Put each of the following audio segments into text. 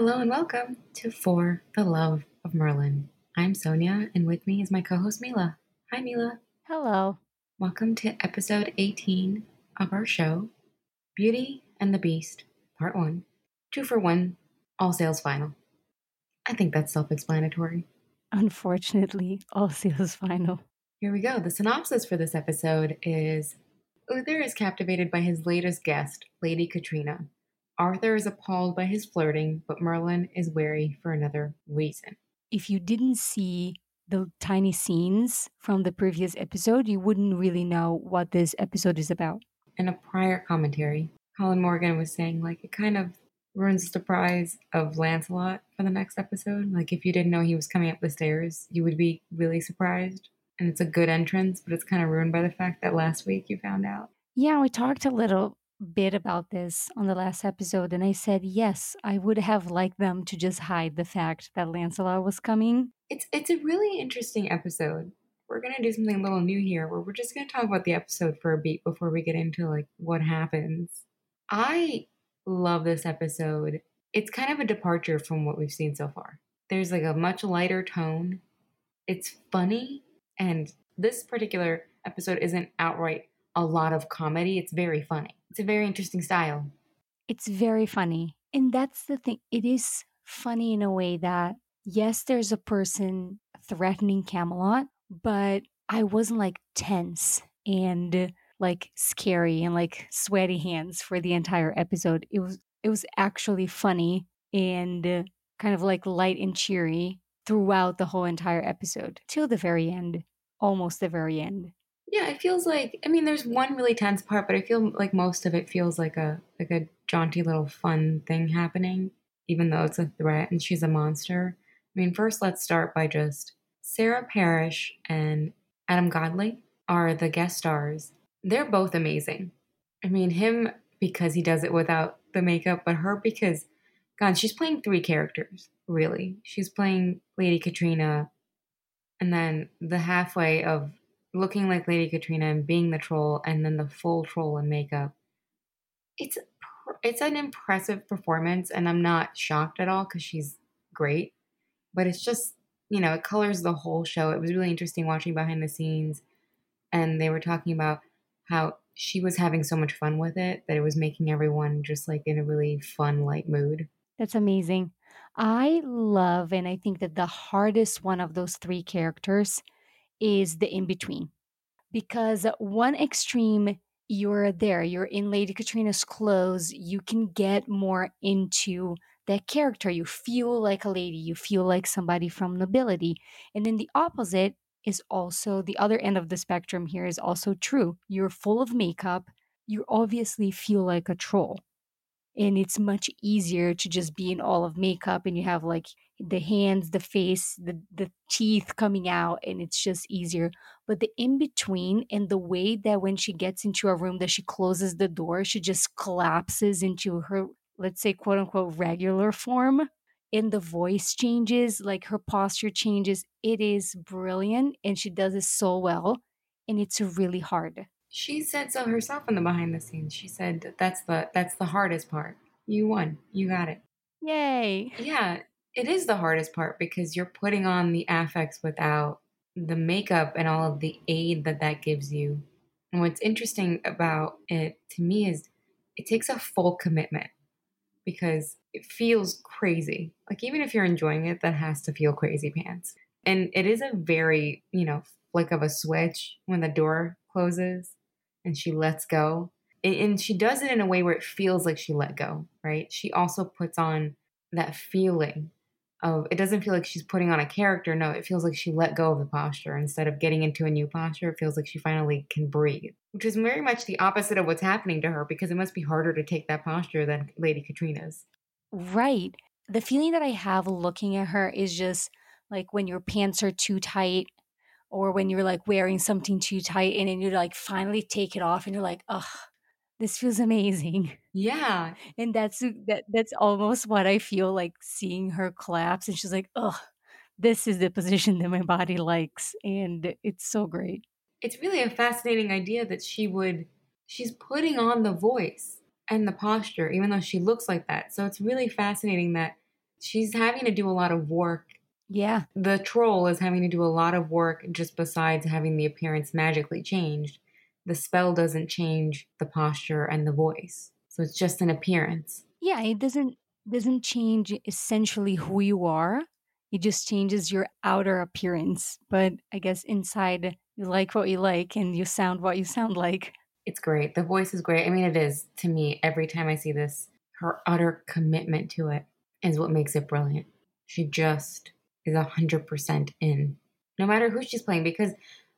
Hello and welcome to For the Love of Merlin. I'm Sonia, and with me is my co host Mila. Hi, Mila. Hello. Welcome to episode 18 of our show, Beauty and the Beast, Part 1. Two for one, all sales final. I think that's self explanatory. Unfortunately, all sales final. Here we go. The synopsis for this episode is Uther is captivated by his latest guest, Lady Katrina. Arthur is appalled by his flirting, but Merlin is wary for another reason. If you didn't see the tiny scenes from the previous episode, you wouldn't really know what this episode is about. In a prior commentary, Colin Morgan was saying, like, it kind of ruins the surprise of Lancelot for the next episode. Like, if you didn't know he was coming up the stairs, you would be really surprised. And it's a good entrance, but it's kind of ruined by the fact that last week you found out. Yeah, we talked a little bit about this on the last episode, and I said, yes, I would have liked them to just hide the fact that Lancelot was coming. It's it's a really interesting episode. We're gonna do something a little new here, where we're just gonna talk about the episode for a beat before we get into like what happens. I love this episode. It's kind of a departure from what we've seen so far. There's like a much lighter tone. It's funny, and this particular episode isn't outright a lot of comedy. It's very funny. It's a very interesting style. It's very funny. And that's the thing. It is funny in a way that, yes, there's a person threatening Camelot, but I wasn't like tense and like scary and like sweaty hands for the entire episode. It was it was actually funny and kind of like light and cheery throughout the whole entire episode till the very end, almost the very end. Yeah, it feels like I mean there's one really tense part, but I feel like most of it feels like a like a jaunty little fun thing happening, even though it's a threat and she's a monster. I mean, first let's start by just Sarah Parish and Adam Godley are the guest stars. They're both amazing. I mean, him because he does it without the makeup, but her because God, she's playing three characters, really. She's playing Lady Katrina, and then the halfway of looking like Lady Katrina and being the troll, and then the full troll in makeup. It's it's an impressive performance, and I'm not shocked at all because she's great. But it's just you know it colors the whole show. It was really interesting watching behind the scenes, and they were talking about how she was having so much fun with it that it was making everyone just like in a really fun light mood. That's amazing. I love and I think that the hardest one of those three characters is the in between. Because one extreme, you're there, you're in Lady Katrina's clothes, you can get more into that character. You feel like a lady, you feel like somebody from nobility. And then the opposite is also the other end of the spectrum here is also true. You're full of makeup, you obviously feel like a troll and it's much easier to just be in all of makeup and you have like the hands the face the the teeth coming out and it's just easier but the in between and the way that when she gets into a room that she closes the door she just collapses into her let's say quote unquote regular form and the voice changes like her posture changes it is brilliant and she does it so well and it's really hard she said so herself in the behind the scenes. She said that's the that's the hardest part. You won. You got it. Yay. Yeah, it is the hardest part because you're putting on the affects without the makeup and all of the aid that that gives you. And what's interesting about it to me is it takes a full commitment because it feels crazy. Like even if you're enjoying it, that has to feel crazy pants. And it is a very, you know, flick of a switch when the door closes and she lets go. And she does it in a way where it feels like she let go, right? She also puts on that feeling of it doesn't feel like she's putting on a character. No, it feels like she let go of the posture. Instead of getting into a new posture, it feels like she finally can breathe, which is very much the opposite of what's happening to her because it must be harder to take that posture than Lady Katrina's. Right. The feeling that I have looking at her is just like when your pants are too tight or when you're like wearing something too tight and then you're like finally take it off and you're like, oh, this feels amazing. Yeah. And that's that that's almost what I feel like seeing her collapse and she's like, oh, this is the position that my body likes. And it's so great. It's really a fascinating idea that she would she's putting on the voice and the posture, even though she looks like that. So it's really fascinating that she's having to do a lot of work. Yeah. The troll is having to do a lot of work just besides having the appearance magically changed. The spell doesn't change the posture and the voice. So it's just an appearance. Yeah, it doesn't doesn't change essentially who you are. It just changes your outer appearance. But I guess inside you like what you like and you sound what you sound like. It's great. The voice is great. I mean, it is to me every time I see this. Her utter commitment to it is what makes it brilliant. She just is 100% in, no matter who she's playing. Because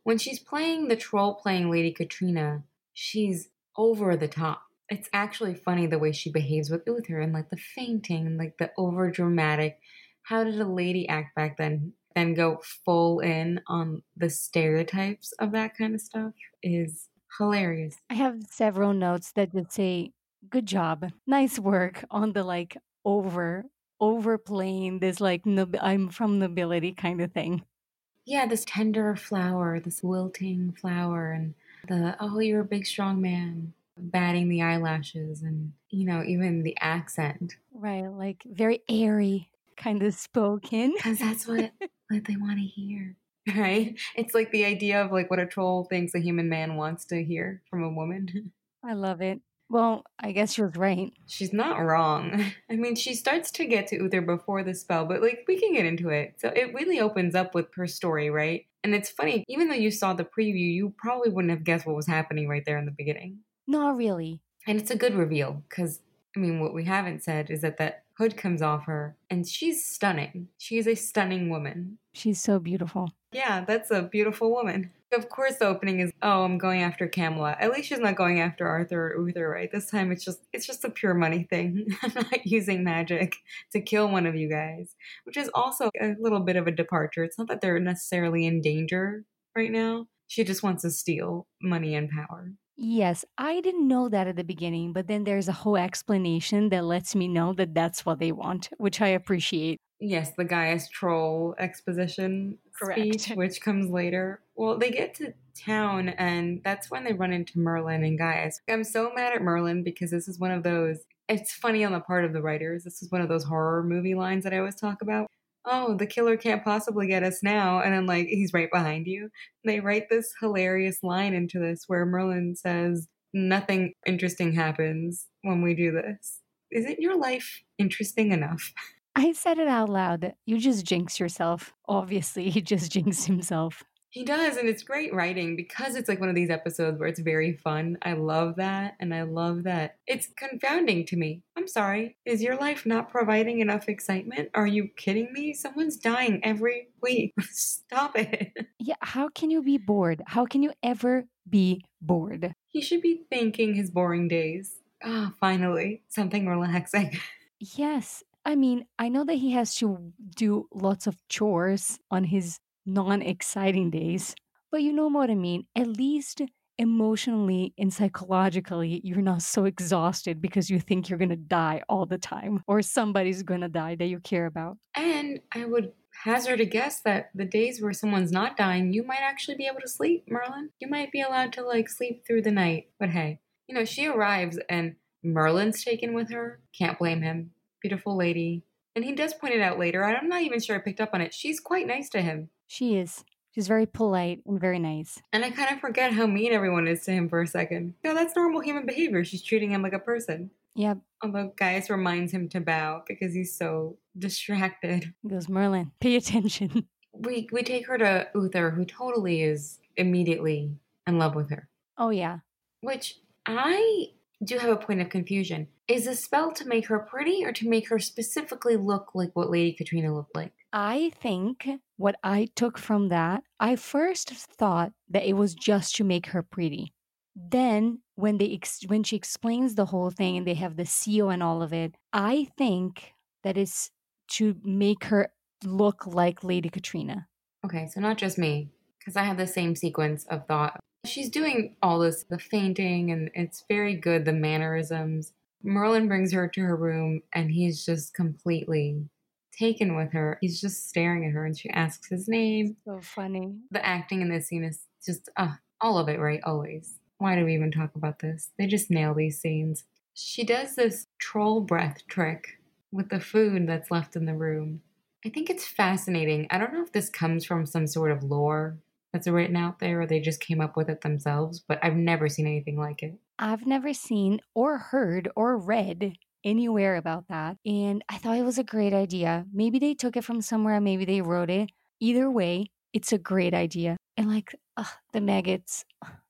when she's playing the troll playing Lady Katrina, she's over the top. It's actually funny the way she behaves with Uther and like the fainting like the over dramatic. How did a lady act back then? Then go full in on the stereotypes of that kind of stuff is hilarious. I have several notes that just say, good job, nice work on the like over overplaying this like I'm from nobility kind of thing. Yeah, this tender flower, this wilting flower, and the oh, you're a big strong man, batting the eyelashes, and you know, even the accent. Right, like very airy kind of spoken. Because that's what, what they want to hear. Right? It's like the idea of like what a troll thinks a human man wants to hear from a woman. I love it. Well, I guess she was right. She's not wrong. I mean, she starts to get to Uther before the spell, but like we can get into it. So it really opens up with her story, right? And it's funny, even though you saw the preview, you probably wouldn't have guessed what was happening right there in the beginning. Not really. And it's a good reveal because, I mean, what we haven't said is that that hood comes off her and she's stunning. She is a stunning woman. She's so beautiful. Yeah, that's a beautiful woman. Of course, the opening is, oh, I'm going after Camelot. At least she's not going after Arthur or Uther, right? This time it's just, it's just a pure money thing. I'm not using magic to kill one of you guys, which is also a little bit of a departure. It's not that they're necessarily in danger right now. She just wants to steal money and power. Yes, I didn't know that at the beginning, but then there's a whole explanation that lets me know that that's what they want, which I appreciate. Yes, the Gaius troll exposition Correct. speech, which comes later. Well, they get to town, and that's when they run into Merlin and Gaius. I'm so mad at Merlin because this is one of those. It's funny on the part of the writers. This is one of those horror movie lines that I always talk about. Oh, the killer can't possibly get us now. And then, like, he's right behind you. They write this hilarious line into this where Merlin says, Nothing interesting happens when we do this. Isn't your life interesting enough? I said it out loud. You just jinx yourself. Obviously, he just jinxed himself. He does, and it's great writing because it's like one of these episodes where it's very fun. I love that, and I love that it's confounding to me. I'm sorry. Is your life not providing enough excitement? Are you kidding me? Someone's dying every week. Stop it. Yeah, how can you be bored? How can you ever be bored? He should be thanking his boring days. Ah, finally, something relaxing. Yes. I mean, I know that he has to do lots of chores on his non exciting days, but you know what I mean. At least emotionally and psychologically, you're not so exhausted because you think you're going to die all the time or somebody's going to die that you care about. And I would hazard a guess that the days where someone's not dying, you might actually be able to sleep, Merlin. You might be allowed to like sleep through the night. But hey, you know, she arrives and Merlin's taken with her. Can't blame him. Beautiful lady. And he does point it out later. I'm not even sure I picked up on it. She's quite nice to him. She is. She's very polite and very nice. And I kind of forget how mean everyone is to him for a second. No, that's normal human behavior. She's treating him like a person. Yep. Although Gaius reminds him to bow because he's so distracted. He goes, Merlin, pay attention. We we take her to Uther, who totally is immediately in love with her. Oh, yeah. Which I do have a point of confusion. Is the spell to make her pretty or to make her specifically look like what Lady Katrina looked like? I think what I took from that, I first thought that it was just to make her pretty. Then when they ex- when she explains the whole thing and they have the seal and all of it, I think that it's to make her look like Lady Katrina. Okay, so not just me, because I have the same sequence of thought. She's doing all this, the fainting, and it's very good, the mannerisms. Merlin brings her to her room, and he's just completely taken with her. He's just staring at her, and she asks his name. So funny. The acting in this scene is just, uh, all of it, right? Always. Why do we even talk about this? They just nail these scenes. She does this troll breath trick with the food that's left in the room. I think it's fascinating. I don't know if this comes from some sort of lore that's written out there or they just came up with it themselves, but I've never seen anything like it. I've never seen or heard or read anywhere about that. And I thought it was a great idea. Maybe they took it from somewhere, maybe they wrote it. Either way, it's a great idea. And like, ugh, the maggots,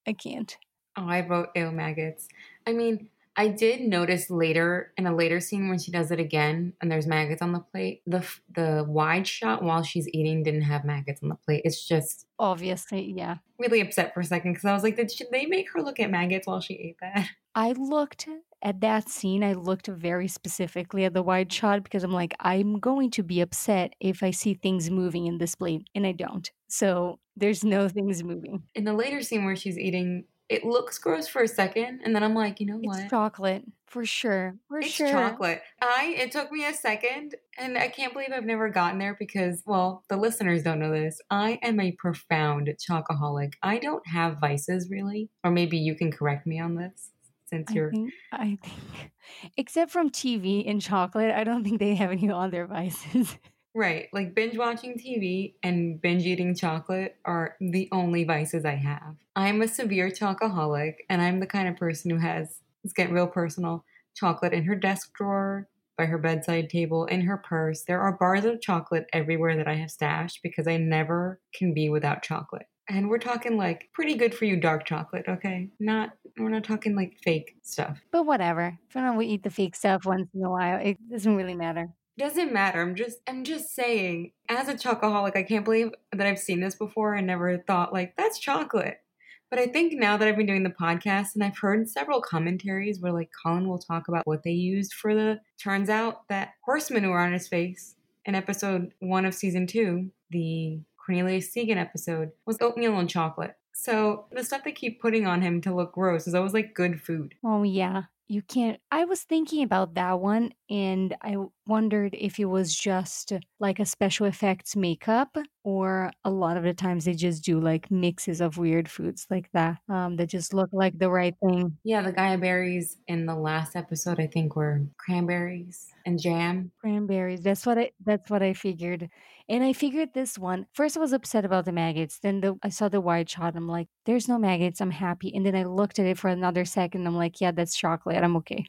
I can't. Oh, I wrote ill maggots. I mean, I did notice later in a later scene when she does it again and there's maggots on the plate. The the wide shot while she's eating didn't have maggots on the plate. It's just obviously, yeah. Really upset for a second because I was like, did she, they make her look at maggots while she ate that? I looked at that scene. I looked very specifically at the wide shot because I'm like, I'm going to be upset if I see things moving in this plate, and I don't. So there's no things moving. In the later scene where she's eating it looks gross for a second, and then I'm like, you know what? It's chocolate for sure. For it's sure. chocolate. I it took me a second, and I can't believe I've never gotten there because, well, the listeners don't know this. I am a profound chocoholic. I don't have vices really, or maybe you can correct me on this since I you're. think, I think, except from TV and chocolate, I don't think they have any other vices. Right. Like binge watching TV and binge eating chocolate are the only vices I have. I'm a severe chocoholic and I'm the kind of person who has, let's get real personal, chocolate in her desk drawer, by her bedside table, in her purse. There are bars of chocolate everywhere that I have stashed because I never can be without chocolate. And we're talking like pretty good for you dark chocolate, okay? Not we're not talking like fake stuff. But whatever. For now we eat the fake stuff once in a while. It doesn't really matter. Doesn't matter. I'm just I'm just saying, as a chocoholic, I can't believe that I've seen this before and never thought like that's chocolate. But I think now that I've been doing the podcast and I've heard several commentaries where like Colin will talk about what they used for the turns out that horse manure on his face in episode one of season two, the Cornelius Sigan episode, was oatmeal and chocolate. So the stuff they keep putting on him to look gross is always like good food. Oh yeah you can't i was thinking about that one and i wondered if it was just like a special effects makeup or a lot of the times they just do like mixes of weird foods like that um, that just look like the right thing. Yeah the gaia berries in the last episode i think were cranberries and jam. Cranberries that's what i that's what i figured. And i figured this one first i was upset about the maggots then the, i saw the wide shot i'm like there's no maggots i'm happy and then i looked at it for another second i'm like yeah that's chocolate i'm okay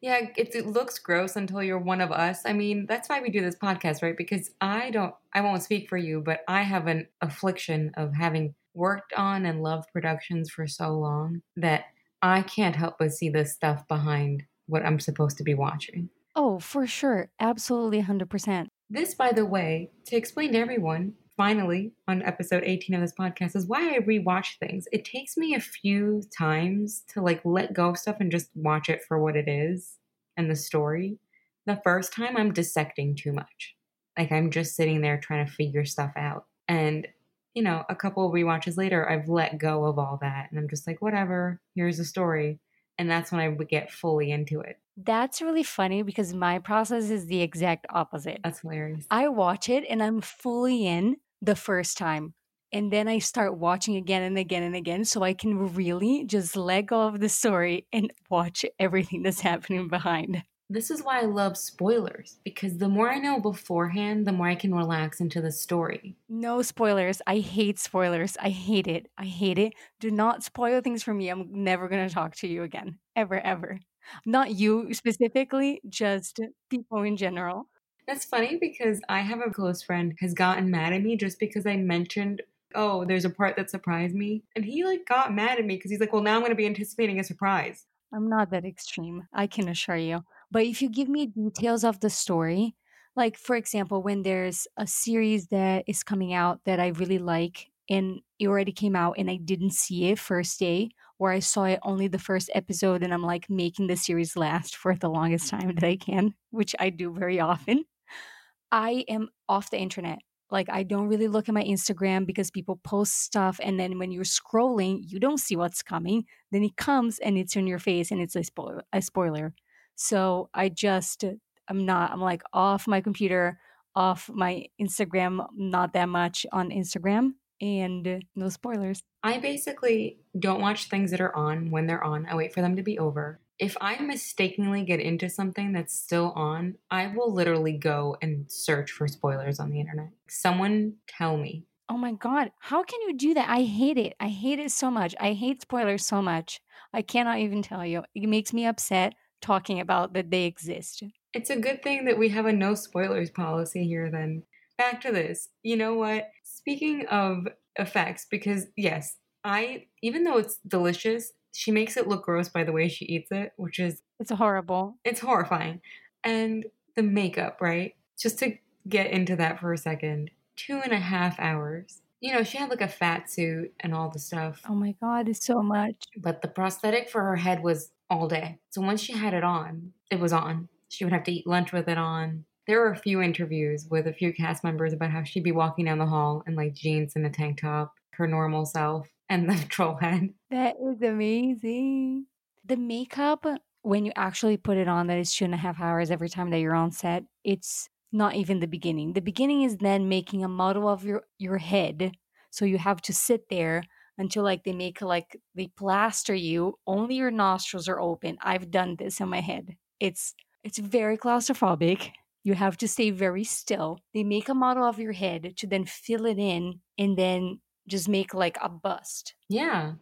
yeah, it, it, looks gross until you're one of us. I mean, that's why we do this podcast, right? Because I don't, I won't speak for you, but I have an affliction of having worked on and loved productions for so long that I can't help but see the stuff behind what I'm supposed to be watching. Oh, for sure. Absolutely 100%. This, by the way, to explain to everyone, finally on episode 18 of this podcast is why I rewatch things. It takes me a few times to like let go of stuff and just watch it for what it is and the story. The first time I'm dissecting too much. Like I'm just sitting there trying to figure stuff out. And you know, a couple of rewatches later, I've let go of all that and I'm just like, whatever, here's the story. And that's when I would get fully into it. That's really funny because my process is the exact opposite. That's hilarious. I watch it and I'm fully in the first time. And then I start watching again and again and again so I can really just let go of the story and watch everything that's happening behind. This is why I love spoilers because the more I know beforehand, the more I can relax into the story. No spoilers. I hate spoilers. I hate it. I hate it. Do not spoil things for me. I'm never going to talk to you again. Ever, ever. Not you specifically, just people in general. That's funny because I have a close friend has gotten mad at me just because I mentioned, oh, there's a part that surprised me. And he like got mad at me because he's like, well, now I'm going to be anticipating a surprise. I'm not that extreme, I can assure you. But if you give me details of the story, like for example, when there's a series that is coming out that I really like and it already came out and I didn't see it first day, or I saw it only the first episode and I'm like making the series last for the longest time that I can, which I do very often. I am off the internet. Like I don't really look at my Instagram because people post stuff and then when you're scrolling, you don't see what's coming. Then it comes and it's in your face and it's a a spoiler. So I just I'm not I'm like off my computer, off my Instagram, not that much on Instagram and no spoilers. I basically don't watch things that are on when they're on. I wait for them to be over. If I mistakenly get into something that's still on, I will literally go and search for spoilers on the internet. Someone tell me. Oh my God. How can you do that? I hate it. I hate it so much. I hate spoilers so much. I cannot even tell you. It makes me upset talking about that they exist. It's a good thing that we have a no spoilers policy here, then. Back to this. You know what? Speaking of effects, because yes, I, even though it's delicious, she makes it look gross by the way she eats it, which is It's horrible. it's horrifying. And the makeup, right? Just to get into that for a second, two and a half hours. You know, she had like a fat suit and all the stuff, Oh my God, it's so much. but the prosthetic for her head was all day. So once she had it on, it was on. She would have to eat lunch with it on. There were a few interviews with a few cast members about how she'd be walking down the hall in like jeans and a tank top, her normal self, and the troll head. That is amazing. The makeup, when you actually put it on, that is two and a half hours every time that you're on set, it's not even the beginning. The beginning is then making a model of your, your head. So you have to sit there until like they make like they plaster you. Only your nostrils are open. I've done this in my head. It's it's very claustrophobic. You have to stay very still. They make a model of your head to then fill it in and then just make like a bust. Yeah,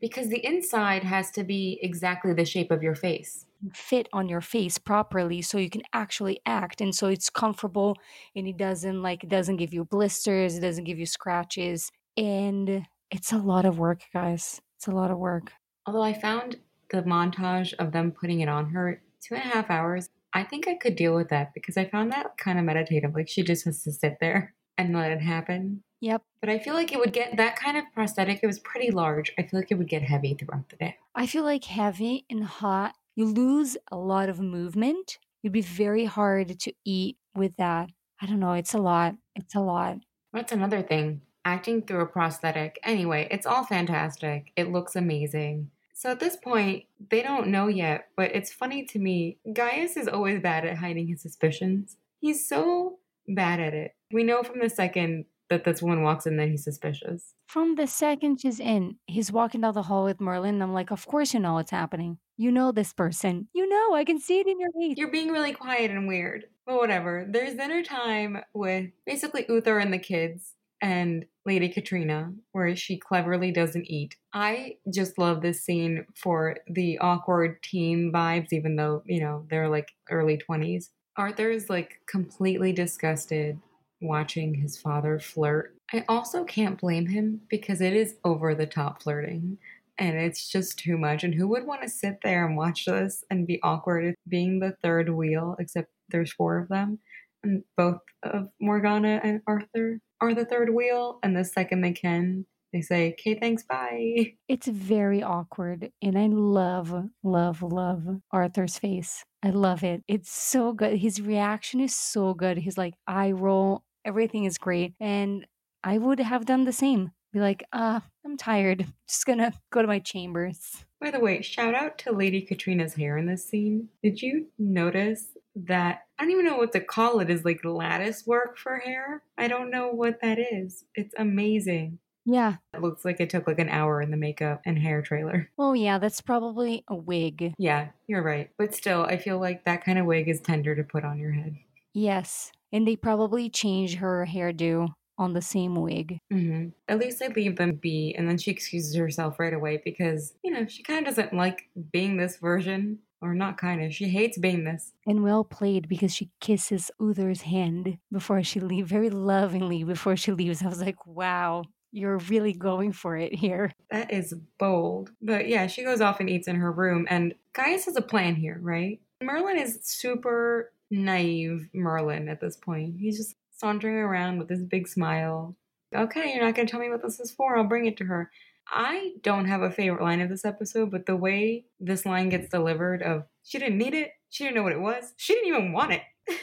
because the inside has to be exactly the shape of your face. fit on your face properly so you can actually act and so it's comfortable and it doesn't like it doesn't give you blisters it doesn't give you scratches and it's a lot of work guys it's a lot of work Although I found the montage of them putting it on her two and a half hours, I think I could deal with that because I found that kind of meditative. Like she just has to sit there and let it happen. yep But I feel like it would get that kind of prosthetic. It was pretty large. I feel like it would get heavy throughout the day. i feel like heavy and hot you lose a lot of movement it'd be very hard to eat with that i don't know it's a lot it's a lot That's another thing. Acting through a prosthetic. Anyway, it's all fantastic. It looks amazing. So at this point, they don't know yet, but it's funny to me. Gaius is always bad at hiding his suspicions. He's so bad at it. We know from the second that this woman walks in that he's suspicious. from the second she's in he's walking down the hall with merlin and i'm like of course you know what's happening you know this person you know i can see it in your face You're being really quiet and weird. But whatever. There's dinner time with basically Uther and the kids and Lady Katrina, where she cleverly doesn't eat. I just love this scene for the awkward teen vibes, even though, you know, they're like early 20s. Arthur's like completely disgusted watching his father flirt. I also can't blame him because it is over the top flirting and it's just too much. And who would want to sit there and watch this and be awkward being the third wheel, except there's four of them, and both of Morgana and Arthur are the third wheel, and the second they can, they say, okay, thanks, bye. It's very awkward. And I love, love, love Arthur's face. I love it. It's so good. His reaction is so good. He's like, eye roll. Everything is great. And I would have done the same. Be like, uh, I'm tired. Just gonna go to my chambers. By the way, shout out to Lady Katrina's hair in this scene. Did you notice that? I don't even know what to call it. Is like lattice work for hair? I don't know what that is. It's amazing. Yeah. It looks like it took like an hour in the makeup and hair trailer. Oh, yeah. That's probably a wig. Yeah, you're right. But still, I feel like that kind of wig is tender to put on your head. Yes. And they probably change her hairdo on the same wig. hmm At least they leave them be, and then she excuses herself right away because, you know, she kind of doesn't like being this version. Or not kind of. She hates being this. And well played because she kisses Uther's hand before she leaves, very lovingly before she leaves. I was like, wow, you're really going for it here. That is bold. But yeah, she goes off and eats in her room, and Gaius has a plan here, right? Merlin is super naive, Merlin, at this point. He's just sauntering around with this big smile. Okay, you're not going to tell me what this is for. I'll bring it to her. I don't have a favorite line of this episode, but the way this line gets delivered of she didn't need it, she didn't know what it was, she didn't even want it.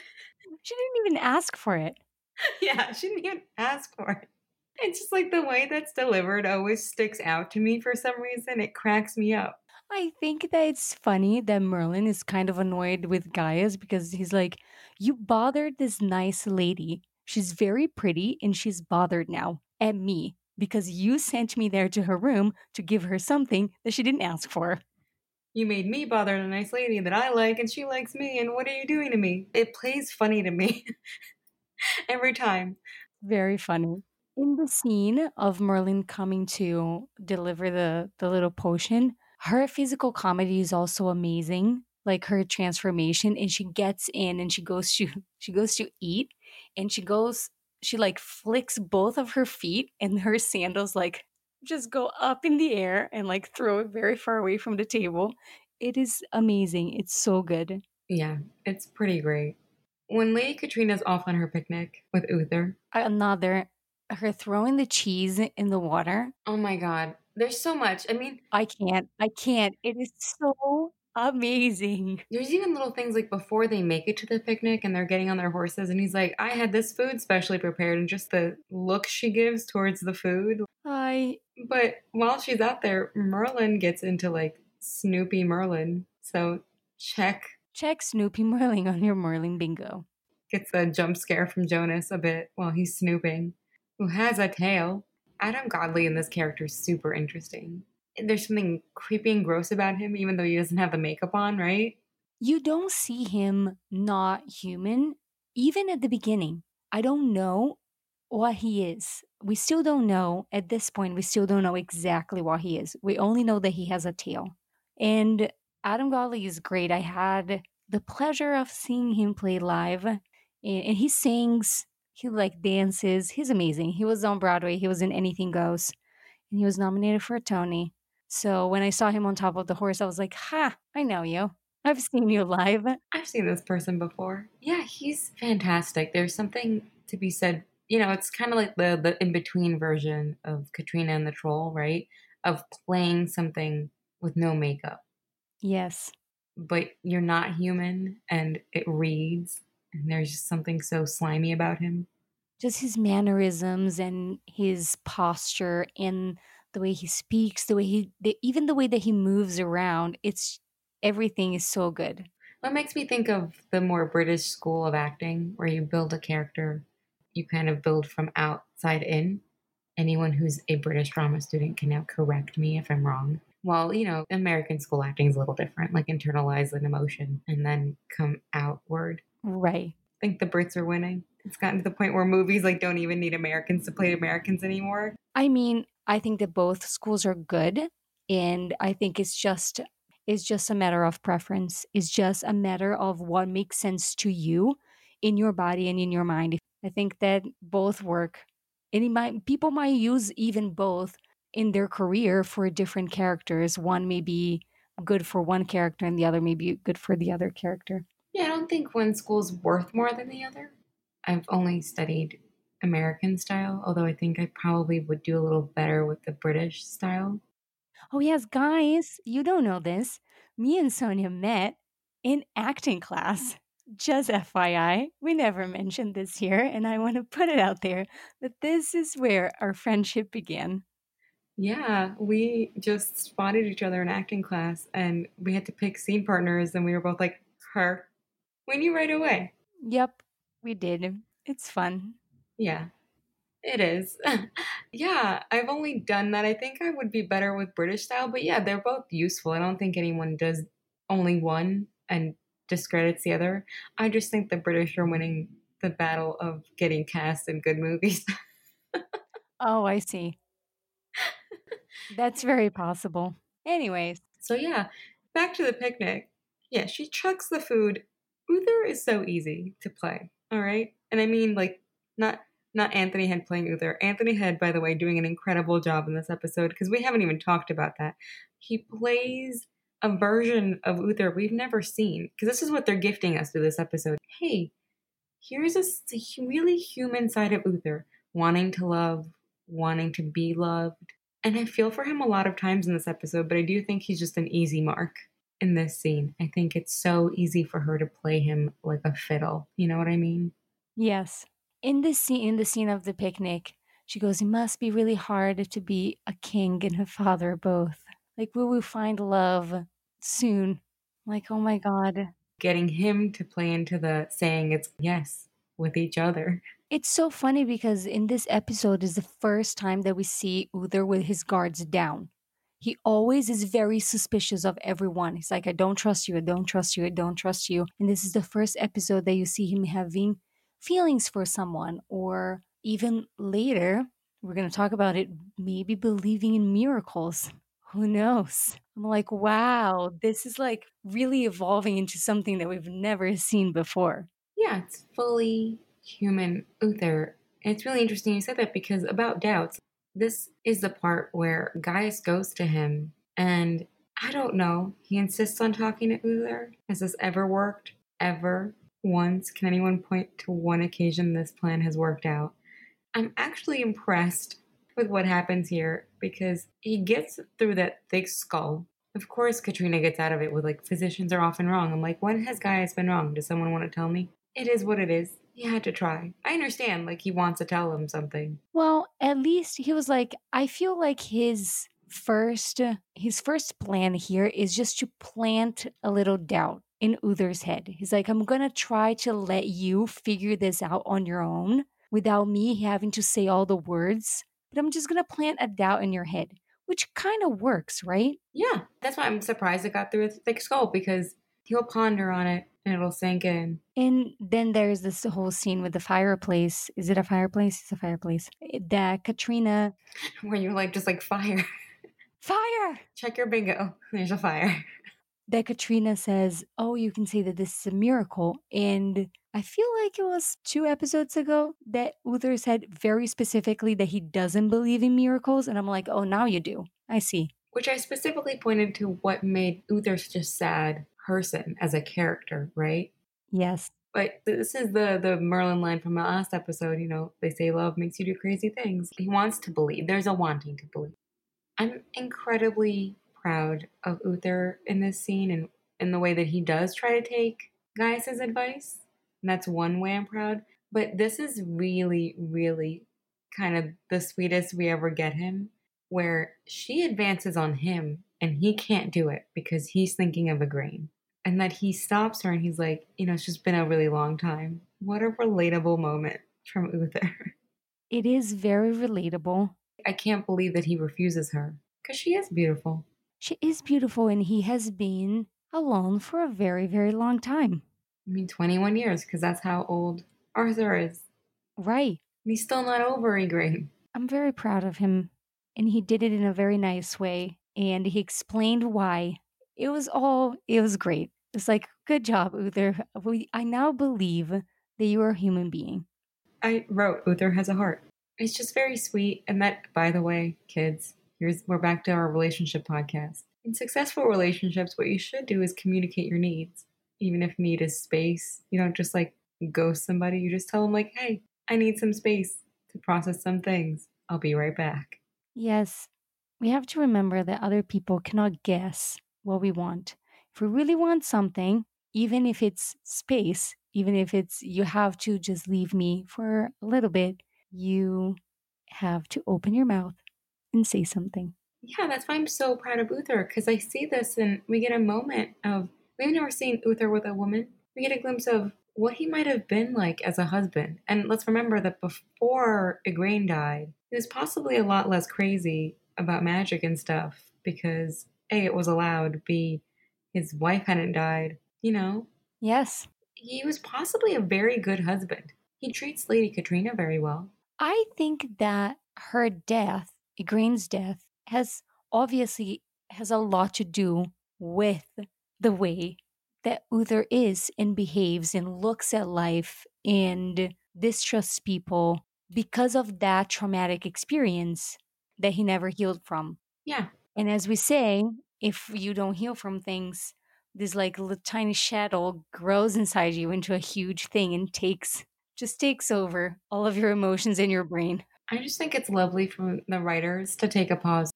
She didn't even ask for it. yeah, she didn't even ask for it. It's just like the way that's delivered always sticks out to me for some reason. It cracks me up. I think that it's funny that Merlin is kind of annoyed with Gaius because he's like, You bothered this nice lady. She's very pretty and she's bothered now at me because you sent me there to her room to give her something that she didn't ask for. You made me bother a nice lady that I like and she likes me, and what are you doing to me? It plays funny to me every time. Very funny. In the scene of Merlin coming to deliver the, the little potion, her physical comedy is also amazing. Like her transformation, and she gets in and she goes to she goes to eat, and she goes she like flicks both of her feet, and her sandals like just go up in the air and like throw it very far away from the table. It is amazing. It's so good. Yeah, it's pretty great. When Lady Katrina's off on her picnic with Uther, Another her throwing the cheese in the water. oh my god, there's so much. I mean, I can't. I can't. It is so amazing. there's even little things like before they make it to the picnic and they're getting on their horses, and he's like, I had this food specially prepared, and just the look she gives towards the food. I But while she's out there, Merlin gets into like Snoopy Merlin. So check check Snoopy Merlin on your Merlin bingo. gets a jump scare from Jonas a bit while he's snooping. Who has a tail? Adam Godley in this character is super interesting. There's something creepy and gross about him, even though he doesn't have the makeup on, right? You don't see him not human, even at the beginning. I don't know what he is. We still don't know, at this point, we still don't know exactly what he is. We only know that he has a tail. And Adam Godley is great. I had the pleasure of seeing him play live, and, he sings, he like dances. He's amazing. He was on Broadway, he was in Anything Goes, and he was nominated for a Tony. So when I saw him on top of the horse, I was like, ha, I know you. I've seen you live. I've seen this person before. Yeah, he's fantastic. There's something to be said. You know, it's kind of like the, the in between version of Katrina and the Troll, right? Of playing something with no makeup. Yes. but you're not human and it reads and there's just something so slimy about him. Just his mannerisms and his posture and the way he speaks, the way he, the, even the way that he moves around, it's everything is so good. what makes me think of the more british school of acting where you build a character you kind of build from outside in. Anyone who's a british drama student can now correct me if i'm wrong. Well you know american school acting is a little different like internalize an emotion and then come outward Right. i think the brits are winning it's gotten to the point where movies like don't even need americans to play americans anymore I mean, I think that both schools are good, and I think it's just it's just a matter of preference. It's just a matter of what makes sense to you in your body and in your mind. I think that both work, and might people might use even both in their career for different characters. One may be good for one character, and the other may be good for the other character. Yeah, I don't think one school's worth more than the other. I've only studied American style, although I think I probably would do a little better with the British style. Oh, yes, guys, you don't know this. Me and Sonia met in acting class. Just FYI, we never mentioned this here, and I want to put it out there that this is where our friendship began. Yeah, we just spotted each other in acting class and we had to pick scene partners, and we were both like, her. We knew right away. Yep, we did. It's fun. Yeah, it is. yeah, I've only done that. I think I would be better with British style, but yeah, they're both useful. I don't think anyone does only one and discredits the other. I just think the British are winning the battle of getting cast in good movies. Oh, I see. That's very possible. Anyways, so yeah, back to the picnic. Yeah, she chucks the food. Uther is so easy to play. All right, and I mean like not not Anthony Head playing Uther. Anthony Head, by the way, doing an incredible job in this episode because we haven't even talked about that. He plays a version of Uther we've never seen because this is what they're gifting us to this episode. Hey, here's a really human side of Uther, wanting to love, wanting to be loved. And I feel for him a lot of times in this episode, but I do think he's just an easy mark in this scene. I think it's so easy for her to play him like a fiddle. You know what I mean? yes. In this scene, in the scene of the picnic, she goes, "It must be really hard to be a king and a father both. Like, will we find love soon?" Like, oh my god, Getting him to play into the saying it's yes with each other. It's so funny because in this episode is the first time that we see Uther with his guards down. He always is very suspicious of everyone. He's like, I don't trust you, I don't trust you, I don't trust you. And this is the first episode that you see him having feelings for someone, or even later, we're going to talk about it, maybe believing in miracles. Who knows? I'm like, wow, this is like really evolving into something that we've never seen before. Yeah, it's fully human Uther. And it's really interesting you said that because about doubts, this is the part where Gaius goes to him and I don't know. He insists on talking to Uther. Has this ever worked? Ever? Once? Can anyone point to one occasion this plan has worked out? I'm actually impressed with what happens here because he gets through that thick skull. Of course, Katrina gets out of it with like, physicians are often wrong. I'm like, when has Gaius been wrong? Does someone want to tell me? It is what it is. He had to try. I understand, like, he wants to tell him something. Well, at least he was like, I feel like his first his first plan here is just to plant a little doubt in Uther's head. He's like, I'm gonna try to let you figure this out on your own without me having to say all the words, but I'm just gonna plant a doubt in your head, which kind of works, right? Yeah, that's why I'm surprised it got through a thick skull because he'll ponder on it and it'll sink in. And then there's this whole scene with the fireplace. Is it a fireplace? It's a fireplace. Eh, that Katrina. Where you're like, just like fire. Fire! Check your bingo. There's a fire. That Katrina says, Oh, you can say that this is a miracle. And I feel like it was two episodes ago that Uther said very specifically that he doesn't believe in miracles. And I'm like, Oh, now you do. I see. Which I specifically pointed to what made Uther just sad person as a character, right? Yes. But this is the the Merlin line from the last episode. You know, they say love makes you do crazy things. He wants to believe. There's a wanting to believe. I'm incredibly proud of Uther in this scene and in the way that he does try to take Gaius's advice. And that's one way I'm proud. But this is really, really kind of the sweetest we ever get him, where she advances on him and he can't do it because he's thinking of Igraine and that he stops her and he's like, you know, it's just been a really long time. What a relatable moment from Uther. It is very relatable. I can't believe that he refuses her because she is beautiful. She is beautiful, and he has been alone for a very, very long time. I mean, 21 years because that's how old Arthur is. Right. And he's still not over Igraine. I'm very proud of him, and he did it in a very nice way, and he explained why. It was all, it was great. It's like, good job, Uther. We, I now believe that you are a human being. I wrote Uther has a heart. It's just very sweet. And that, by the way, kids, here's we're back to our relationship podcast. In successful relationships, what you should do is communicate your needs. Even if need is space, you don't just like ghost somebody. You just tell them like, "Hey, I need some space to process some things. I'll be right back." Yes, we have to remember that other people cannot guess what we want. If we really want something, even if it's space, even if it's you have to just leave me for a little bit, you have to open your mouth and say something. Yeah, that's why I'm so proud of Uther because I see this and we get a moment of we've never seen Uther with a woman. We get a glimpse of what he might have been like as a husband. And let's remember that before Igraine died, he was possibly a lot less crazy about magic and stuff because A, it was allowed, B, his wife hadn't died, you know? Yes. He was possibly a very good husband. He treats Lady Katrina very well. I think that her death, Igraine's death, has obviously has a lot to do with the way that Uther is and behaves and looks at life and distrusts people because of that traumatic experience that he never healed from. Yeah. And as we say, if you don't heal from things, this like little tiny shadow grows inside you into a huge thing and takes just takes over all of your emotions in your brain. I just think it's lovely from the writers to take a pause.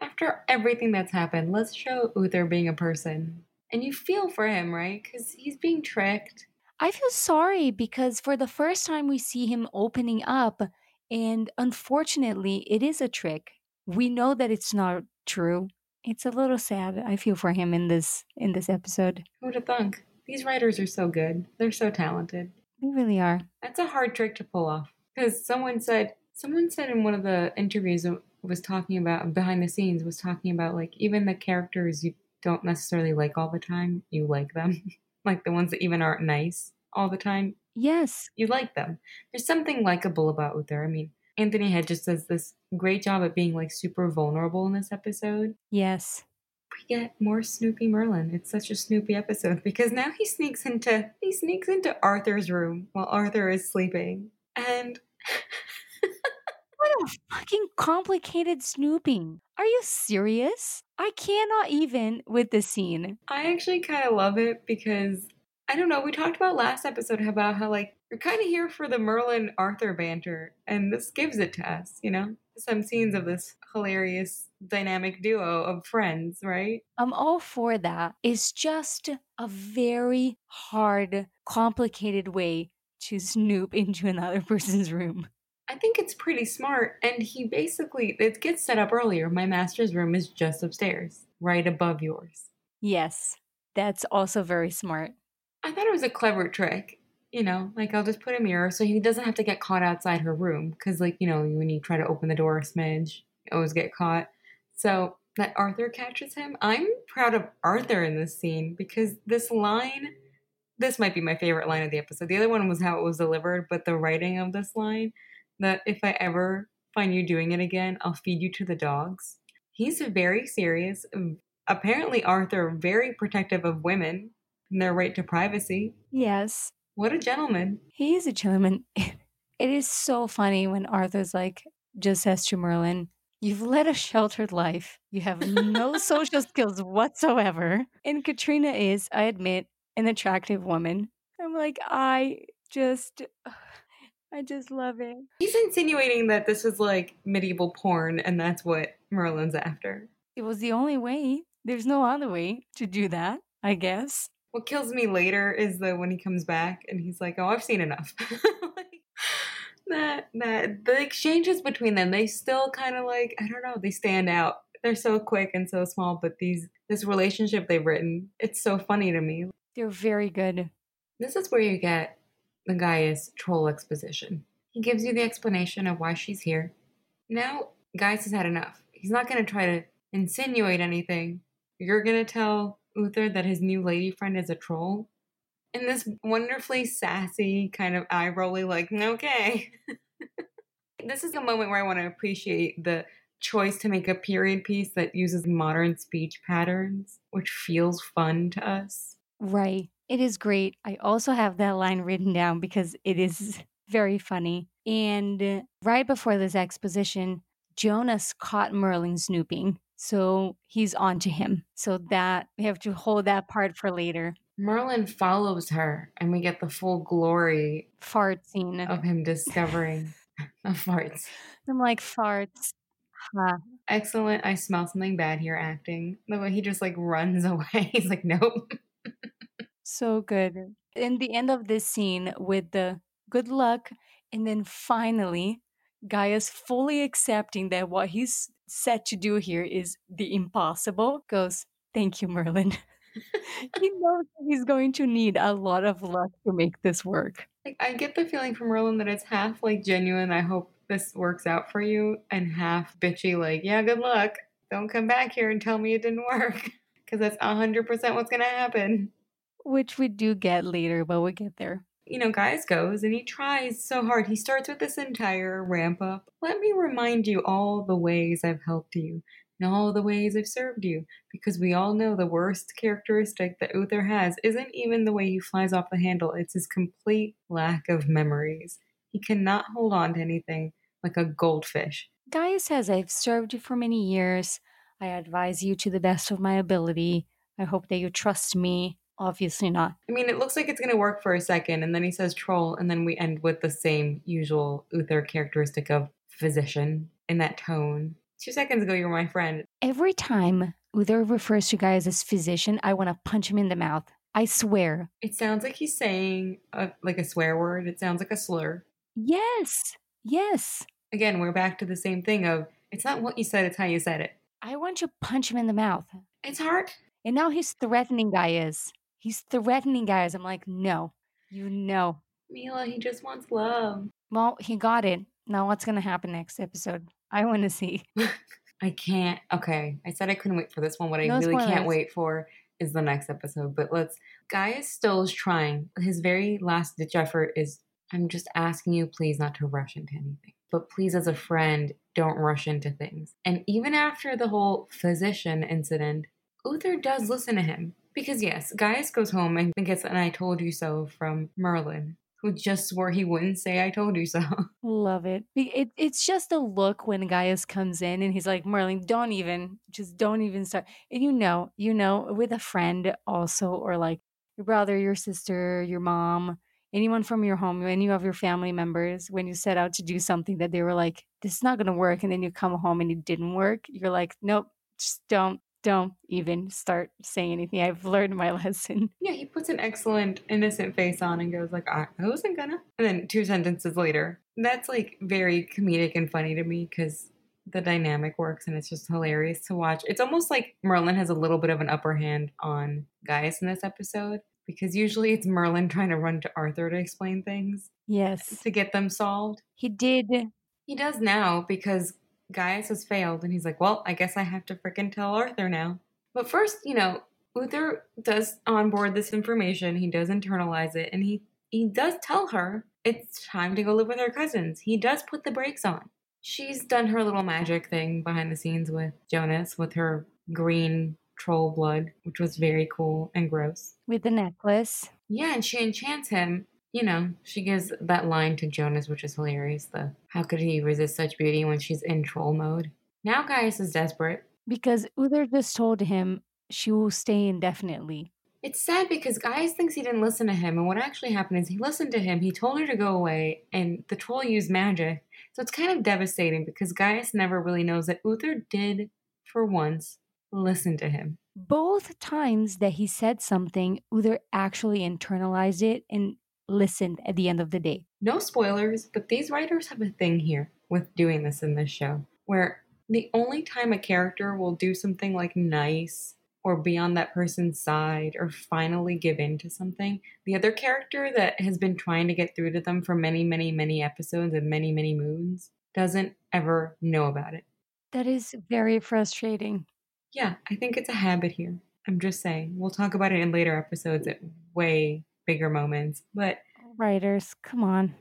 After everything that's happened, let's show Uther being a person. And you feel for him, right? Because he's being tricked. I feel sorry because for the first time we see him opening up, and unfortunately, it is a trick. We know that it's not true it's a little sad. I feel for him in this in this episode. Who'd have thunk? These writers are so good. They're so talented. They really are. That's a hard trick to pull off. Because someone said someone said in one of the interviews was talking about behind the scenes was talking about like even the characters you don't necessarily like all the time, you like them. like the ones that even aren't nice all the time, Yes. you like them. There's something likable about Uther. I mean, Anthony Head just does this great job at being like super vulnerable in this episode. Yes. We get more Snoopy Merlin. It's such a Snoopy episode because now he sneaks into he sneaks into Arthur's room while Arthur is sleeping. And What a fucking complicated snooping. Are you serious? I cannot even with this scene. I actually kind of love it because I don't know. We talked about last episode about how like you're kind of here for the Merlin Arthur banter, and this gives it to us. You know, some scenes of this hilarious dynamic duo of friends, right? I'm all for that. It's just a very hard, complicated way to snoop into another person's room. I think it's pretty smart, and he basically it gets set up earlier. My master's room is just upstairs, right above yours. Yes, that's also very smart. I thought it was a clever trick. You know, like I'll just put a mirror so he doesn't have to get caught outside her room. Because, like, you know, when you try to open the door a smidge, you always get caught. So that Arthur catches him. I'm proud of Arthur in this scene because this line, this might be my favorite line of the episode. The other one was how it was delivered, but the writing of this line that if I ever find you doing it again, I'll feed you to the dogs. He's very serious. Apparently, Arthur very protective of women and their right to privacy. Yes, What a gentleman. he is a gentleman. It is so funny when Arthur's like, just says to Merlin, You've led a sheltered life. You have no social skills whatsoever. And Catrina is, I admit, an attractive woman. I'm like, I just, I just love it. He's insinuating that this is like medieval porn and that's what Merlin's after. It was the only way. There's no other way to do that, I guess. What kills me later is the when he comes back and he's like, "Oh, I've seen enough." like, that that the exchanges between them, they still kind of like I don't know, they stand out. They're so quick and so small, but these this relationship they've written, it's so funny to me. They're very good. This is where you get the Gaius troll exposition. He gives you the explanation of why she's here. Now, Gaius has had enough. He's not going to try to insinuate anything. You're going to tell Uther that his new lady friend is a troll. In this wonderfully sassy, kind of eye rolly, like, okay. this is a moment where I want to appreciate the choice to make a period piece that uses modern speech patterns, which feels fun to us. Right. It is great. I also have that line written down because it is very funny. And uh, right before this exposition, Jonas caught Merlin snooping. So he's on to him. So that we have to hold that part for later. Merlin follows her, and we get the full glory Fart scene. of him discovering the farts. I'm like, farts. Ha. Excellent. I smell something bad here acting. The way he just like runs away. He's like, nope. So good. In the end of this scene with the good luck, and then finally, Gaius fully accepting that what he's set to do here is the impossible, goes, Thank you, Merlin. he knows he's going to need a lot of luck to make this work. I get the feeling from Merlin that it's half like genuine. I hope this works out for you, and half bitchy. Like, yeah, good luck. Don't come back here and tell me it didn't work, because that's hundred percent what's gonna happen. Which we do get later, but we get there. You know, Gaius goes and he tries so hard. He starts with this entire ramp up. Let me remind you all the ways I've helped you and all the ways I've served you. Because we all know the worst characteristic that Uther has isn't even the way he flies off the handle, it's his complete lack of memories. He cannot hold on to anything like a goldfish. Gaius says, I've served you for many years. I advise you to the best of my ability. I hope that you trust me. Obviously not. I mean, it looks like it's going to work for a second, and then he says troll, and then we end with the same usual Uther characteristic of physician in that tone. Two seconds ago, you were my friend. Every time Uther refers to Gaius as physician, I want to punch him in the mouth. I swear. It sounds like he's saying a, like a swear word. It sounds like a slur. Yes. Yes. Again, we're back to the same thing of it's not what you said, it's how you said it. I want to punch him in the mouth. It's hard. And now he's threatening Gaius. He's threatening Gaius. I'm like, no. You know. Mila, he just wants love. Well, he got it. Now what's going to happen next episode? I want to see. I can't. Okay, I said I couldn't wait for this one. What I No really can't wait for is the next episode. But let's. Gaius still is trying. His very last ditch effort is I'm just asking you, please, not to rush into anything. But please, as a friend, don't rush into things. And even after the whole physician incident, Uther does listen to him. Because, yes, Gaius goes home and gets an I told you so from Merlin, who just swore he wouldn't say I told you so. Love it. It. It's just a look when Gaius comes in and he's like, Merlin, don't even, just don't even start. And you know, you know, with a friend also, or like your brother, your sister, your mom, anyone from your home, any of your family members, when you set out to do something that they were like, this is not going to work. And then you come home and it didn't work. You're like, nope, just don't, don't even start saying anything. I've learned my lesson. Yeah, he puts an excellent innocent face on and goes like, "I I wasn't gonna." And then two sentences later, that's like very comedic and funny to me because the dynamic works and it's just hilarious to watch. It's almost like Merlin has a little bit of an upper hand on Gaius in this episode because usually it's Merlin trying to run to Arthur to explain things Yes. to get them solved. He did. He does now because Gaius has failed, and he's like, well, I guess I have to frickin' tell Arthur now. But first, you know, Uther does onboard this information, he does internalize it, and he, he does tell her it's time to go live with her cousins. He does put the brakes on. She's done her little magic thing behind the scenes with Jonas with her green troll blood, which was very cool and gross. With the necklace. Yeah, and she enchants him. You know, she gives that line to Jonas, which is hilarious. The how could he resist such beauty when she's in troll mode? Now Gaius is desperate. Because Uther just told him she will stay indefinitely. It's sad because Gaius thinks he didn't listen to him, and what actually happened is he listened to him, he told her to go away, and the troll used magic. So it's kind of devastating because Gaius never really knows that Uther did, for once, listen to him. Both times that he said something, Uther actually internalized it and listened at the end of the day. No spoilers, but these writers have a thing here with doing this in this show where the only time a character will do something like nice or be on that person's side or finally give in to something, the other character that has been trying to get through to them for many, many, many episodes and many, many moons doesn't ever know about it. That is very frustrating. Yeah, I think it's a habit here. I'm just saying. We'll talk about it in later episodes at way bigger moments, but Writers, come on.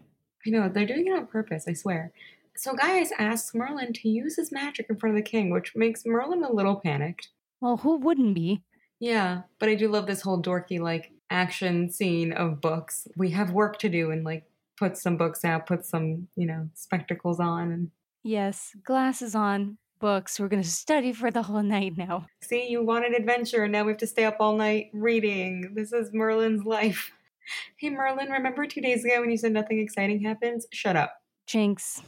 I know, they're doing it on purpose, I swear. So Gaius asks Merlin to use his magic in front of the king, which makes Merlin a little panicked. Well, who wouldn't be? Yeah, but I do love this whole dorky, like, action scene of books. We have work to do and, like, put some books out, put some, you know, spectacles on, and Yes, glasses on, books. We're going to study for the whole night now. see, you wanted adventure, and now we have to stay up all night reading. This is Merlin's life. Hey, Merlin, remember two days ago when you said nothing exciting happens? Shut up. Jinx.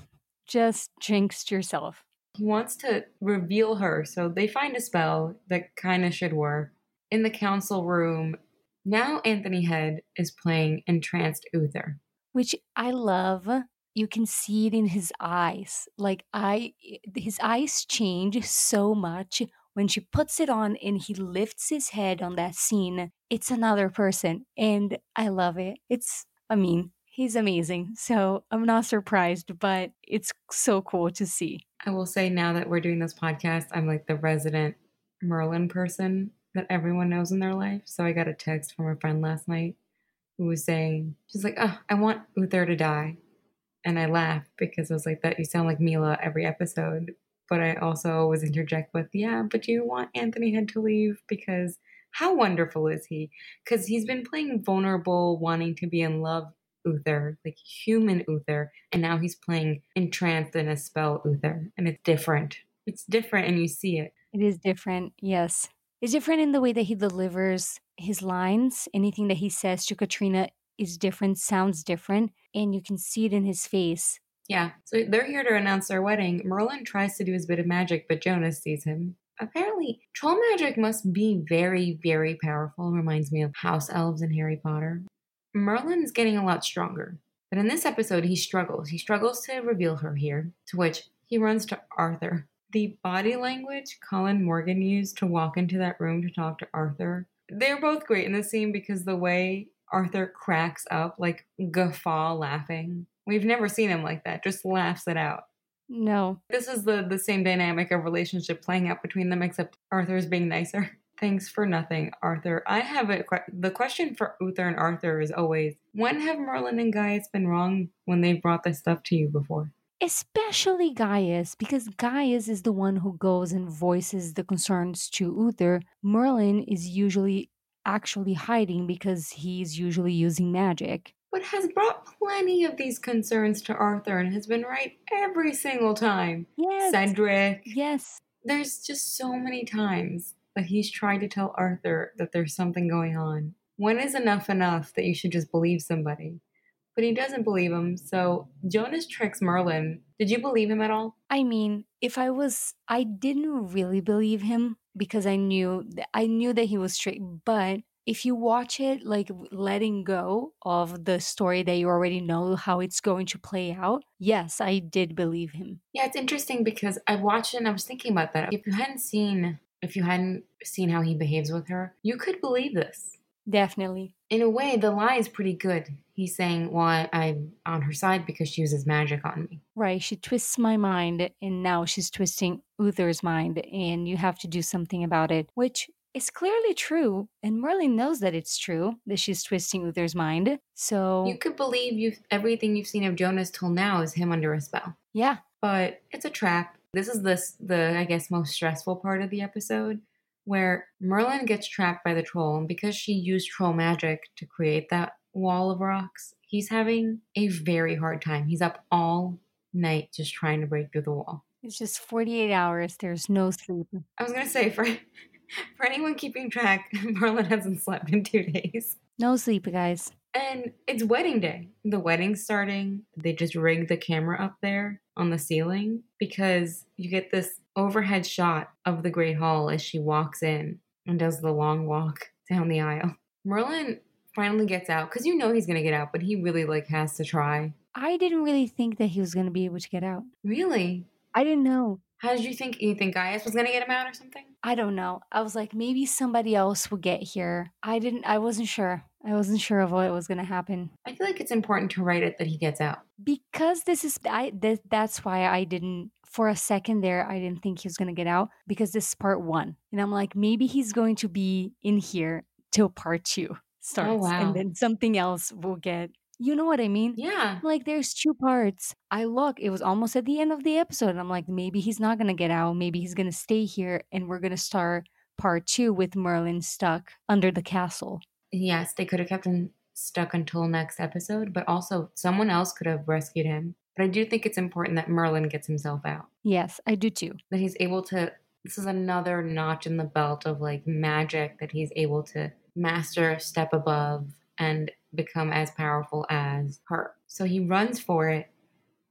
Just jinxed yourself. He wants to reveal her, so they find a spell that kind of should work. In the council room, now Anthony Head is playing Entranced Uther. which I love. You can see it in his eyes. Like I eh, his eyes change so much when she puts it on and he lifts his head on that scene. It's another person and I love it. It's I mean, he's amazing. So, I'm not surprised, but it's so cool to see. I will say now that we're doing this podcast, I'm like the resident Merlin person that everyone knows in their life. So I got a text from a friend last night who was saying, she's like, oh, I want Uther to die. And I laughed because I was like, that you sound like Mila every episode. But I also always interject with, yeah, but do you want Anthony Head to leave? Because how wonderful is he? Because he's been playing vulnerable, wanting to be in love Uther, like human Uther, and now he's playing entranced in a spell Uther, and it's different. It's different, and you see it. It is different. Yes. It's different in the way that he delivers his lines. Anything that he says to Catrina is different, sounds different, and you can see it in his face. Yeah, so they're here to announce their wedding. Merlin tries to do his bit of magic, but Jonas sees him. Apparently, troll magic must be very, very powerful. Reminds me of house elves in Harry Potter. Merlin's getting a lot stronger, but in this episode, he struggles. He struggles to reveal her here, to which he runs to Arthur. The body language Colin Morgan used to walk into that room to talk to Arthur, they're both great in this scene because the way Arthur cracks up, like guffaw laughing. We've never seen him like that, just laughs it out. No. This is the the same dynamic of relationship playing out between them, except Arthur's being nicer. Thanks for nothing, Arthur. I have a que- the question for Uther and Arthur is always when have Merlin and Gaius been wrong when they've brought this stuff to you before? Especially Gaius, because Gaius is the one who goes and voices the concerns to Uther. Merlin is usually actually hiding because he's usually using magic. But has brought plenty of these concerns to Arthur and has been right every single time. Yes. Cedric. Yes. There's just so many times that he's tried to tell Arthur that there's something going on. When is enough enough that you should just believe somebody? But he doesn't believe him, so Jonas tricks Merlin. Did you believe him at all? I mean, if I was I didn't really believe him because I knew that I knew that he was straight, but if you watch it like letting go of the story that you already know how it's going to play out, yes, I did believe him. Yeah, it's interesting because I watched it and I was thinking about that. If you hadn't seen if you hadn't seen how he behaves with her, you could believe this. Definitely. In a way, the lie is pretty good. He's saying, Well, I, I'm on her side because she uses magic on me. Right. She twists my mind, and now she's twisting Uther's mind, and you have to do something about it, which is clearly true. And Merlin knows that it's true that she's twisting Uther's mind. So, You could believe you everything you've seen of Jonas till now is him under a spell. yeah, But it's a trap. This is this the I guess most stressful part of the episode where Merlin gets trapped by the troll and because she used troll magic to create that wall of rocks, he's having a very hard time. He's up all night just trying to break through the wall. it's just 48 hours. There's no sleep. I was gonna say for for anyone keeping track, Merlin hasn't slept in two days. No sleep, guys. And it's wedding day. The wedding's starting. They just rig the camera up there on the ceiling because you get this overhead shot of the Great Hall as she walks in and does the long walk down the aisle. Merlin finally gets out because you know he's gonna get out, but he really like has to try. I didn't really think that he was going to be able to get out. Really? I didn't know. How did you think? You think Gaius was gonna get him out or something? I don't know. I was like, maybe somebody else will get here. I didn't, I wasn't sure. I wasn't sure of what was going to happen. I feel like it's important to write it that he gets out. because this is I th- that's why I didn't for a second there I didn't think he was going to get out because this is part 1 and I'm like maybe he's going to be in here till part 2 starts wow. and then something else will get you know what I mean Yeah. like there's two parts I look it was almost at the end of the episode and I'm like maybe he's not going to get out maybe he's going to stay here and we're going to start part 2 with Merlin stuck under the castle Yes, they could have kept him stuck until next episode, but also someone else could have rescued him. But I do think it's important that Merlin gets himself out. yes I do too That he's able to this is another notch in the belt of like magic that he's able to master step above and become as powerful as her. So he runs for it.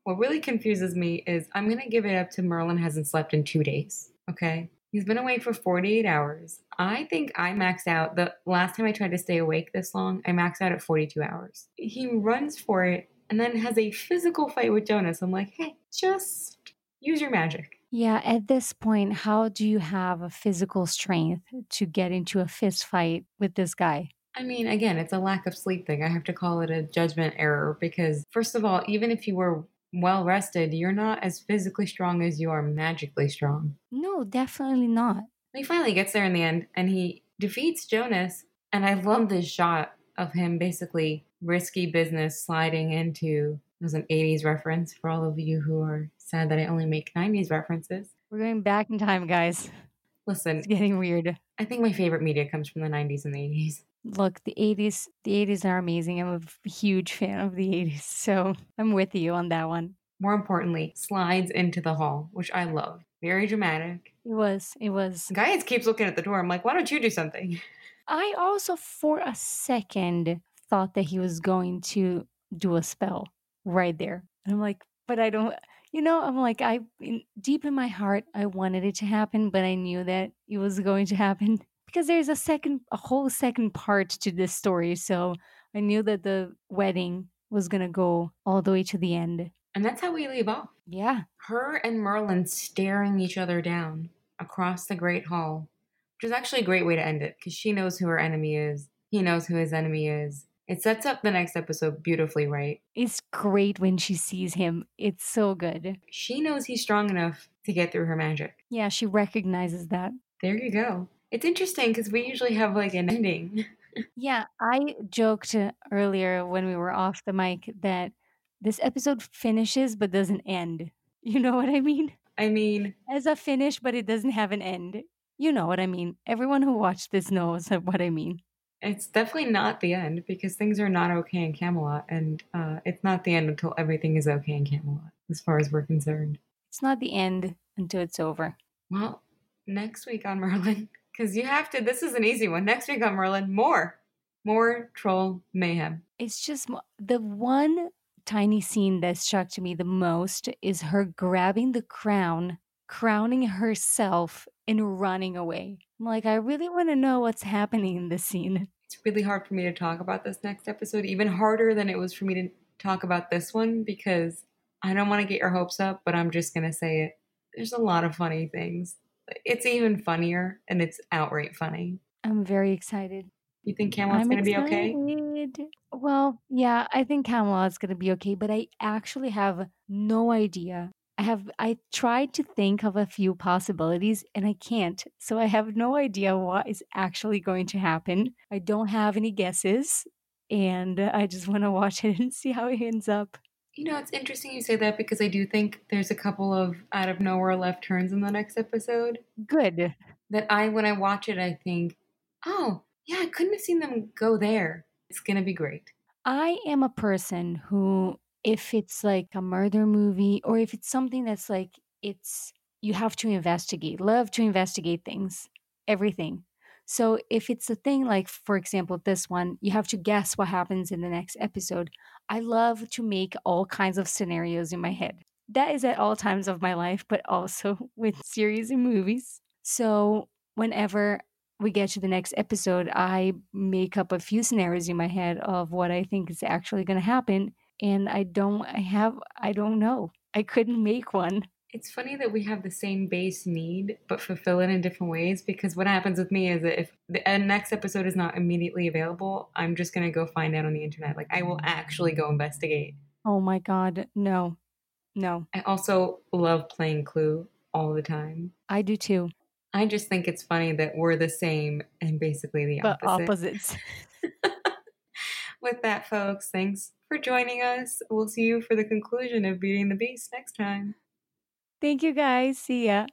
What really confuses me is I'm gonna give it up to Merlin hasn't slept in two days. Okay. He's been awake for 48 hours. I think I maxed out the last time I tried to stay awake this long, I maxed out at 42 hours. He runs for it and then has a physical fight with Jonas. I'm like, hey, just use your magic. Yeah, at this point, how do you have a physical strength to get into a fist fight with this guy? I mean, again, it's a lack of sleep thing. I have to call it a judgment error because, first of all, even if you were well rested, you're not as physically strong as you are magically strong. No, definitely not. He finally gets there in the end and he defeats Jonas. And I love this shot of him basically risky business sliding into it was an 80s reference for all of you who are sad that I only make 90s references. We're going back in time, guys. Listen, It's getting weird. I think my favorite media comes from the 90s and the 80s. Look, the 80s, the 80s are amazing. I'm a huge fan of the 80s, so I'm with you on that one. More importantly, slides into the hall, which I love. Very dramatic. It was, it was. Gaius keeps looking at the door. I'm like, why don't you do something? I also, for a second, thought that he was going to do a spell right there. And I'm like, but I don't, you know, I'm like, I, in, deep in my heart, I wanted it to happen, but I knew that it was going to happen because there's a second, a whole second part to this story. So I knew that the wedding was to go all the way to the end. And that's how we leave off. Yeah. Her and Merlin staring each other down across the Great Hall, which is actually a great way to end it because she knows who her enemy is. He knows who his enemy is. It sets up the next episode beautifully, right? It's great when she sees him. It's so good. She knows he's strong enough to get through her magic. Yeah, she recognizes that. There you go. It's interesting because we usually have like an ending. yeah, I joked earlier when we were off the mic that this episode finishes but doesn't end. You know what I mean? I mean, as a finish, but it doesn't have an end. You know what I mean. Everyone who watched this knows what I mean. It's definitely not the end because things are not okay in Camelot, and uh, it's not the end until everything is okay in Camelot, as far as we're concerned. It's not the end until it's over. Well, next week on Merlin, because you have to, this is an easy one. Next week on Merlin, more, more troll mayhem. It's just the one tiny scene that struck to me the most is her grabbing the crown, crowning herself, and running away. I'm like, I really want to know what's happening in this scene. It's really hard for me to talk about this next episode, even harder than it was for me to talk about this one because I don't want to get your hopes up, but I'm just going to say it. There's a lot of funny things. It's even funnier and it's outright funny. I'm very excited. You think Camelot's going to be okay? Well, yeah, I think Camelot's going to be okay, but I actually have no idea. I have I tried to think of a few possibilities and I can't. So I have no idea what is actually going to happen. I don't have any guesses and I just want to watch it and see how it ends up. You know, it's interesting you say that because I do think there's a couple of out of nowhere left turns in the next episode. Good. That I when I watch it I think, "Oh, yeah, I couldn't have seen them go there." It's going to be great. I am a person who, if it's like a murder movie or if it's something that's like, it's, you have to investigate, love to investigate things, everything. So if it's a thing like, for example, this one, you have to guess what happens in the next episode. I love to make all kinds of scenarios in my head. That is at all times of my life, but also with series and movies. So whenever we get to the next episode, I make up a few scenarios in my head of what I think is actually going to happen. And I don't I have, I don't know. I couldn't make one. It's funny that we have the same base need, but fulfill it in different ways. Because what happens with me is that if the next episode is not immediately available, I'm just going to go find out on the internet. Like, I will actually go investigate. Oh my God. No, no. I also love playing Clue all the time. I do too. I just think it's funny that we're the same and basically the but opposite. opposites. With that, folks, thanks for joining us. We'll see you for the conclusion of Beating the Beast next time. Thank you, guys. See ya.